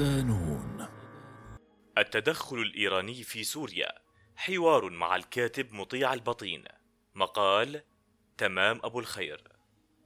ودانون التدخل الإيراني في سوريا. حوار مع الكاتب مطيع البطين. مقال تمام أبو الخير.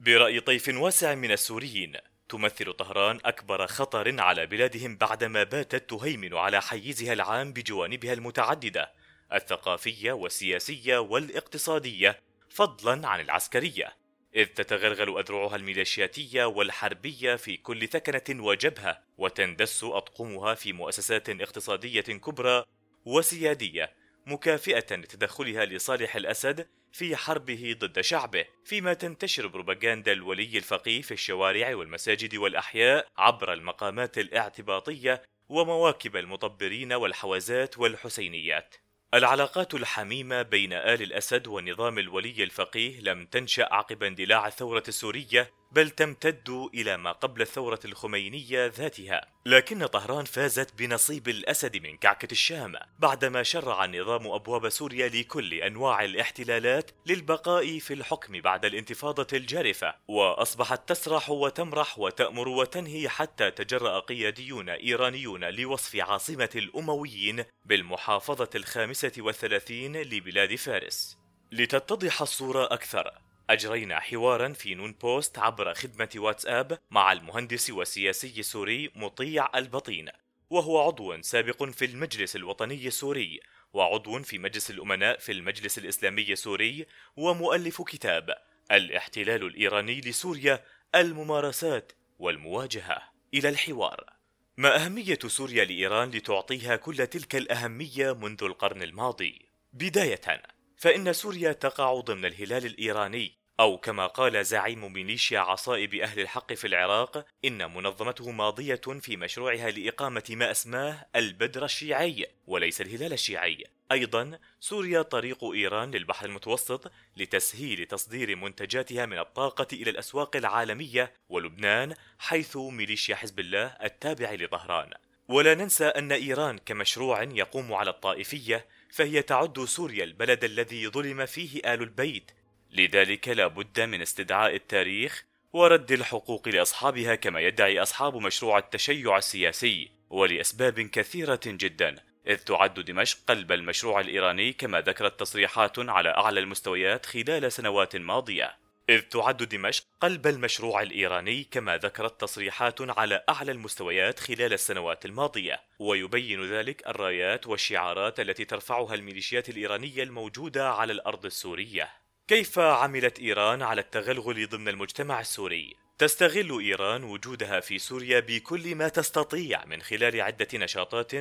برأي طيف واسع من السوريين تمثل طهران أكبر خطر على بلادهم بعدما باتت تهيمن على حيزها العام بجوانبها المتعددة الثقافية والسياسية والاقتصادية فضلا عن العسكرية. إذ تتغلغل أذرعها الميليشياتية والحربية في كل ثكنة وجبهة وتندس أطقمها في مؤسسات اقتصادية كبرى وسيادية مكافئة لتدخلها لصالح الأسد في حربه ضد شعبه. فيما تنتشر بروباغندا الولي الفقيه في الشوارع والمساجد والأحياء عبر المقامات الاعتباطية ومواكب المطبرين والحوازات والحسينيات. العلاقات الحميمة بين آل الأسد ونظام الولي الفقيه لم تنشأ عقب اندلاع الثورة السورية بل تمتد إلى ما قبل الثورة الخمينية ذاتها. لكن طهران فازت بنصيب الأسد من كعكة الشام بعدما شرع النظام أبواب سوريا لكل أنواع الاحتلالات للبقاء في الحكم بعد الانتفاضة الجارفة. وأصبحت تسرح وتمرح وتأمر وتنهي حتى تجرأ قياديون إيرانيون لوصف عاصمة الأمويين بالمحافظة الخامسة والثلاثين لبلاد فارس. لتتضح الصورة أكثر أجرينا حوارا في نون بوست عبر خدمة واتساب مع المهندس والسياسي السوري مطيع البطين وهو عضو سابق في المجلس الوطني السوري وعضو في مجلس الأمناء في المجلس الإسلامي السوري ومؤلف كتاب الاحتلال الإيراني لسوريا الممارسات والمواجهة. إلى الحوار. ما أهمية سوريا لإيران لتعطيها كل تلك الأهمية منذ القرن الماضي؟ بداية. فإن سوريا تقع ضمن الهلال الإيراني أو كما قال زعيم ميليشيا عصائب أهل الحق في العراق إن منظمته ماضية في مشروعها لإقامة ما أسماه البدر الشيعي وليس الهلال الشيعي. أيضا سوريا طريق إيران للبحر المتوسط لتسهيل تصدير منتجاتها من الطاقة إلى الأسواق العالمية ولبنان حيث ميليشيا حزب الله التابع لطهران ولا ننسى أن إيران كمشروع يقوم على الطائفية فهي تعد سوريا البلد الذي ظلم فيه آل البيت. لذلك لا بد من استدعاء التاريخ ورد الحقوق لأصحابها كما يدعي أصحاب مشروع التشيع السياسي ولأسباب كثيرة جدا إذ تعد دمشق قلب المشروع الإيراني كما ذكرت تصريحات على أعلى المستويات خلال سنوات ماضية. إذ تعد دمشق قلب المشروع الإيراني كما ذكرت تصريحات على أعلى المستويات خلال السنوات الماضية ويبين ذلك الرايات والشعارات التي ترفعها الميليشيات الإيرانية الموجودة على الأرض السورية كيف عملت إيران على التغلغل ضمن المجتمع السوري؟ تستغل إيران وجودها في سوريا بكل ما تستطيع من خلال عدة نشاطات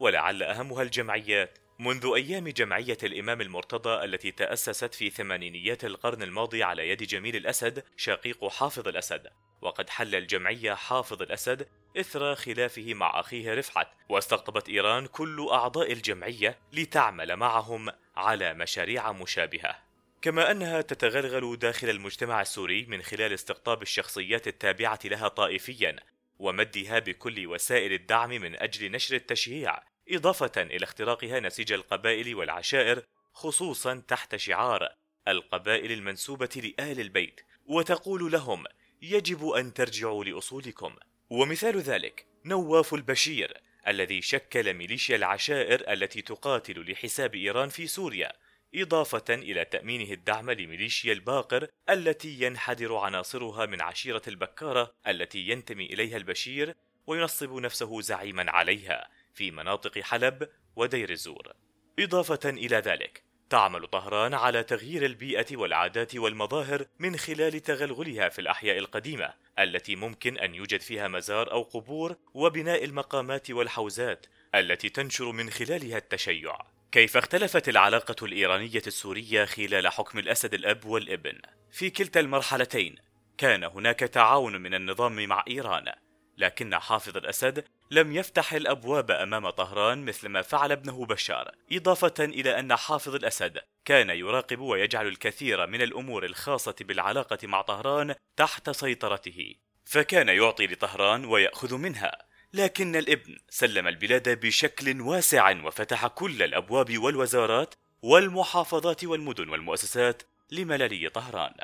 ولعل أهمها الجمعيات منذ أيام جمعية الإمام المرتضى التي تأسست في ثمانينيات القرن الماضي على يد جميل الأسد شقيق حافظ الأسد. وقد حل الجمعية حافظ الأسد إثر خلافه مع أخيه رفعت واستقطبت إيران كل أعضاء الجمعية لتعمل معهم على مشاريع مشابهة. كما أنها تتغلغل داخل المجتمع السوري من خلال استقطاب الشخصيات التابعة لها طائفيا ومدها بكل وسائل الدعم من أجل نشر التشييع. إضافة إلى اختراقها نسيج القبائل والعشائر خصوصا تحت شعار القبائل المنسوبة لآل البيت وتقول لهم يجب أن ترجعوا لأصولكم. ومثال ذلك نواف البشير الذي شكل ميليشيا العشائر التي تقاتل لحساب إيران في سوريا إضافة إلى تأمينه الدعم لميليشيا الباقر التي ينحدر عناصرها من عشيرة البكارة التي ينتمي إليها البشير وينصب نفسه زعيما عليها. في مناطق حلب ودير الزور. إضافة إلى ذلك تعمل طهران على تغيير البيئة والعادات والمظاهر من خلال تغلغلها في الأحياء القديمة التي ممكن أن يوجد فيها مزار أو قبور وبناء المقامات والحوزات التي تنشر من خلالها التشيع. كيف اختلفت العلاقة الإيرانية السورية خلال حكم الأسد الأب والإبن؟ في كلتا المرحلتين كان هناك تعاون من النظام مع إيران. لكن حافظ الأسد لم يفتح الأبواب أمام طهران مثل ما فعل ابنه بشار إضافة إلى أن حافظ الأسد كان يراقب ويجعل الكثير من الأمور الخاصة بالعلاقة مع طهران تحت سيطرته فكان يعطي لطهران ويأخذ منها لكن الابن سلم البلاد بشكل واسع وفتح كل الأبواب والوزارات والمحافظات والمدن والمؤسسات لملالي طهران.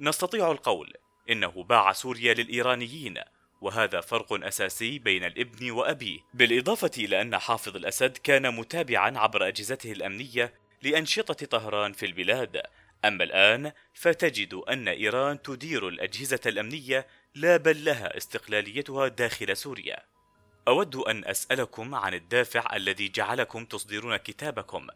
نستطيع القول إنه باع سوريا للإيرانيين وهذا فرق أساسي بين الابن وأبيه. بالإضافة إلى أن حافظ الأسد كان متابعا عبر أجهزته الأمنية لأنشطة طهران في البلاد. أما الآن فتجد أن إيران تدير الأجهزة الأمنية لا بل لها استقلاليتها داخل سوريا. أود أن أسألكم عن الدافع الذي جعلكم تصدرون كتابكم.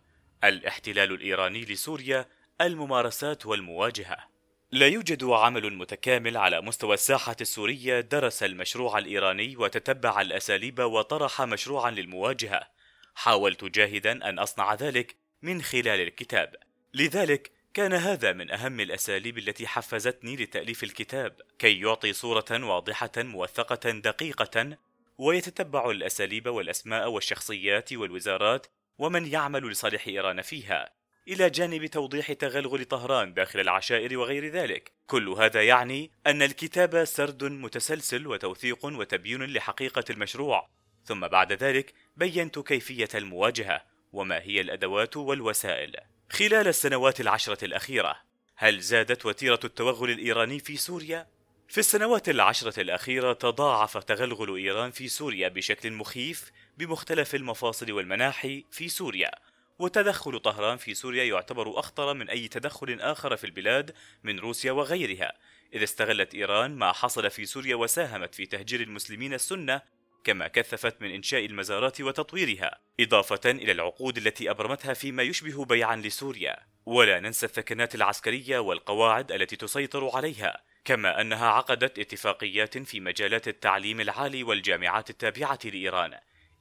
الإحتلال الإيراني لسوريا الممارسات والمواجهة. لا يوجد عمل متكامل على مستوى الساحة السورية درس المشروع الإيراني وتتبع الأساليب وطرح مشروعا للمواجهة. حاولت جاهدا أن أصنع ذلك من خلال الكتاب. لذلك كان هذا من أهم الأساليب التي حفزتني لتأليف الكتاب. كي يعطي صورة واضحة موثقة دقيقة ويتتبع الأساليب والأسماء والشخصيات والوزارات ومن يعمل لصالح إيران فيها. إلى جانب توضيح تغلغل طهران داخل العشائر وغير ذلك. كل هذا يعني أن الكتاب سرد متسلسل وتوثيق وتبيين لحقيقة المشروع. ثم بعد ذلك بينت كيفية المواجهة وما هي الأدوات والوسائل. خلال السنوات العشرة الأخيرة هل زادت وتيرة التوغل الإيراني في سوريا؟ في السنوات العشرة الأخيرة تضاعف تغلغل إيران في سوريا بشكل مخيف بمختلف المفاصل والمناحي في سوريا. وتدخل طهران في سوريا يعتبر أخطر من أي تدخل آخر في البلاد من روسيا وغيرها. إذ استغلت إيران ما حصل في سوريا وساهمت في تهجير المسلمين السنة كما كثفت من إنشاء المزارات وتطويرها إضافة إلى العقود التي أبرمتها فيما يشبه بيعا لسوريا. ولا ننسى الثكنات العسكرية والقواعد التي تسيطر عليها كما أنها عقدت اتفاقيات في مجالات التعليم العالي والجامعات التابعة لإيران.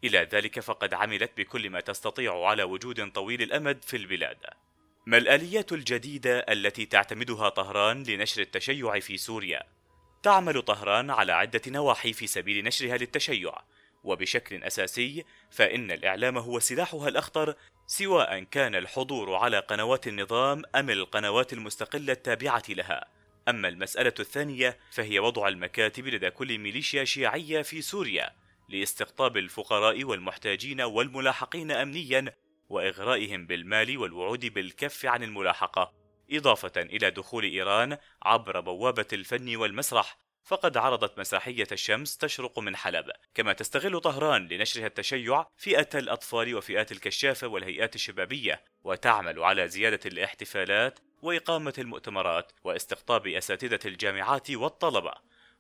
إلى ذلك فقد عملت بكل ما تستطيع على وجود طويل الأمد في البلاد. ما الآليات الجديدة التي تعتمدها طهران لنشر التشيع في سوريا؟ تعمل طهران على عدة نواحي في سبيل نشرها للتشيع وبشكل أساسي فإن الإعلام هو سلاحها الأخطر سواء كان الحضور على قنوات النظام أم القنوات المستقلة التابعة لها. أما المسألة الثانية فهي وضع المكاتب لدى كل ميليشيا شيعية في سوريا. لاستقطاب الفقراء والمحتاجين والملاحقين أمنيا وإغرائهم بالمال والوعود بالكف عن الملاحقة. إضافة إلى دخول إيران عبر بوابة الفن والمسرح فقد عرضت مسرحية الشمس تشرق من حلب. كما تستغل طهران لنشرها التشيع فئة الأطفال وفئات الكشافة والهيئات الشبابية وتعمل على زيادة الاحتفالات وإقامة المؤتمرات واستقطاب أساتذة الجامعات والطلبة.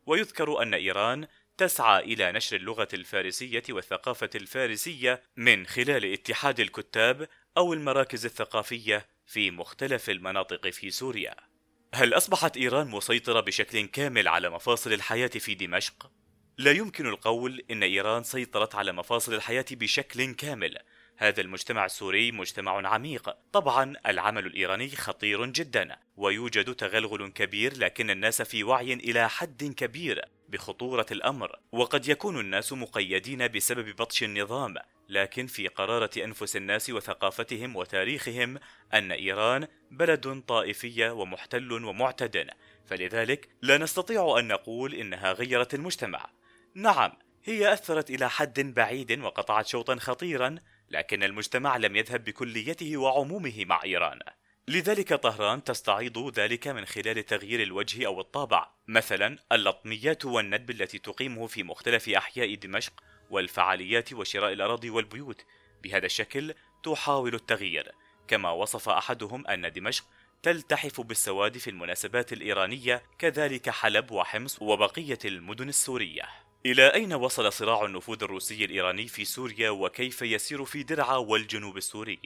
ويذكر أن إيران تسعى إلى نشر اللغة الفارسية والثقافة الفارسية من خلال اتحاد الكتاب أو المراكز الثقافية في مختلف المناطق في سوريا. هل أصبحت إيران مسيطرة بشكل كامل على مفاصل الحياة في دمشق؟ لا يمكن القول إن إيران سيطرت على مفاصل الحياة بشكل كامل، هذا المجتمع السوري مجتمع عميق طبعا العمل الإيراني خطير جدا ويوجد تغلغل كبير لكن الناس في وعي إلى حد كبير بخطورة الأمر وقد يكون الناس مقيدين بسبب بطش النظام لكن في قرارة أنفس الناس وثقافتهم وتاريخهم أن إيران بلد طائفية ومحتل ومعتد فلذلك لا نستطيع أن نقول إنها غيرت المجتمع. نعم هي أثرت إلى حد بعيد وقطعت شوطا خطيرا لكن المجتمع لم يذهب بكليته وعمومه مع إيران. لذلك طهران تستعيض ذلك من خلال تغيير الوجه أو الطابع مثلا اللطميات والندب التي تقيمه في مختلف أحياء دمشق والفعاليات وشراء الأراضي والبيوت. بهذا الشكل تحاول التغيير. كما وصف أحدهم أن دمشق تلتحف بالسواد في المناسبات الإيرانية كذلك حلب وحمص وبقية المدن السورية. إلى أين وصل صراع النفوذ الروسي الإيراني في سوريا وكيف يسير في درعا والجنوب السوري؟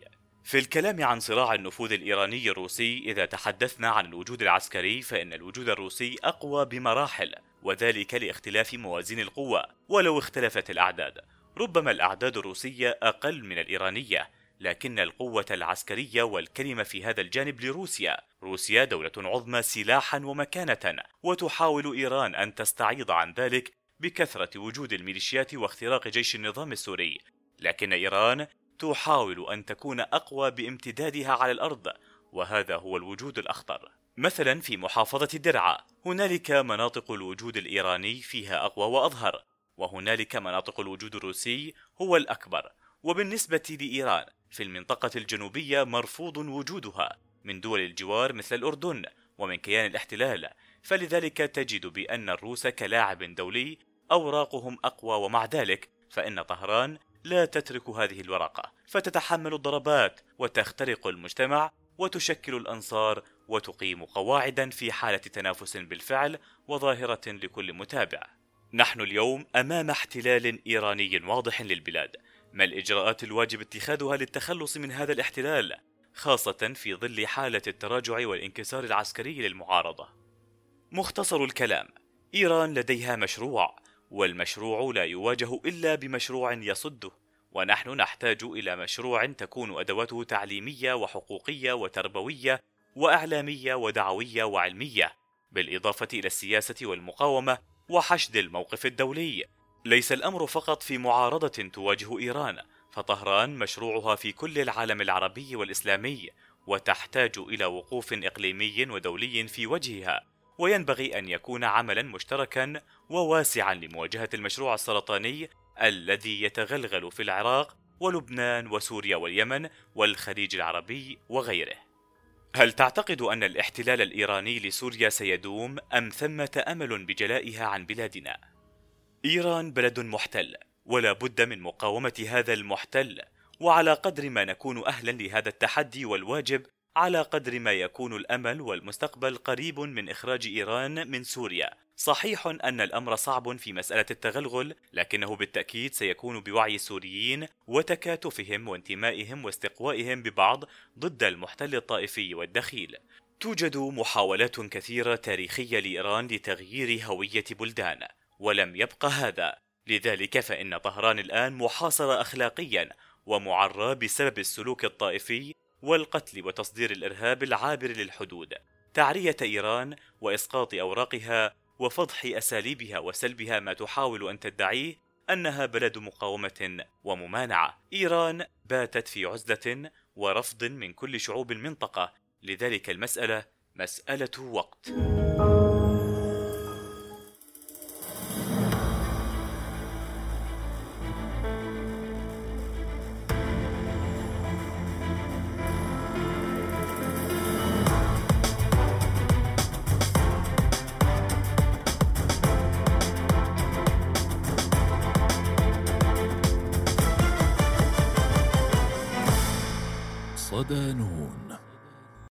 في الكلام عن صراع النفوذ الإيراني الروسي إذا تحدثنا عن الوجود العسكري فإن الوجود الروسي أقوى بمراحل وذلك لاختلاف موازين القوى ولو اختلفت الأعداد. ربما الأعداد الروسية أقل من الإيرانية لكن القوة العسكرية والكلمة في هذا الجانب لروسيا. روسيا دولة عظمى سلاحا ومكانة وتحاول إيران أن تستعيض عن ذلك بكثرة وجود الميليشيات واختراق جيش النظام السوري. لكن إيران تحاول أن تكون أقوى بامتدادها على الأرض وهذا هو الوجود الأخطر. مثلا في محافظة درعا هنالك مناطق الوجود الإيراني فيها أقوى وأظهر وهنالك مناطق الوجود الروسي هو الأكبر. وبالنسبة لإيران في المنطقة الجنوبية مرفوض وجودها من دول الجوار مثل الأردن ومن كيان الاحتلال. فلذلك تجد بأن الروس كلاعب دولي أوراقهم أقوى ومع ذلك فإن طهران لا تترك هذه الورقة فتتحمل الضربات وتخترق المجتمع وتشكل الأنصار وتقيم قواعدا في حالة تنافس بالفعل وظاهرة لكل متابع. نحن اليوم أمام احتلال إيراني واضح للبلاد. ما الإجراءات الواجب اتخاذها للتخلص من هذا الاحتلال خاصة في ظل حالة التراجع والانكسار العسكري للمعارضة؟ مختصر الكلام إيران لديها مشروع والمشروع لا يواجه إلا بمشروع يصده ونحن نحتاج إلى مشروع تكون أدواته تعليمية وحقوقية وتربوية وإعلامية ودعوية وعلمية بالإضافة إلى السياسة والمقاومة وحشد الموقف الدولي. ليس الأمر فقط في معارضة تواجه إيران فطهران مشروعها في كل العالم العربي والإسلامي وتحتاج إلى وقوف إقليمي ودولي في وجهها. وينبغي أن يكون عملا مشتركا وواسعا لمواجهة المشروع السرطاني الذي يتغلغل في العراق ولبنان وسوريا واليمن والخليج العربي وغيره. هل تعتقد أن الاحتلال الإيراني لسوريا سيدوم أم ثمة أمل بجلائها عن بلادنا؟ إيران بلد محتل ولا بد من مقاومة هذا المحتل وعلى قدر ما نكون أهلا لهذا التحدي والواجب على قدر ما يكون الأمل والمستقبل قريب من إخراج إيران من سوريا. صحيح أن الأمر صعب في مسألة التغلغل لكنه بالتأكيد سيكون بوعي السوريين وتكاتفهم وانتمائهم واستقوائهم ببعض ضد المحتل الطائفي والدخيل. توجد محاولات كثيرة تاريخية لإيران لتغيير هوية بلدان ولم يبق هذا. لذلك فإن طهران الآن محاصرة اخلاقيا ومعرى بسبب السلوك الطائفي والقتل وتصدير الإرهاب العابر للحدود تعرية إيران وإسقاط أوراقها وفضح أساليبها وسلبها ما تحاول أن تدعيه أنها بلد مقاومة وممانعة. إيران باتت في عزلة ورفض من كل شعوب المنطقة لذلك المسألة مسألة وقت.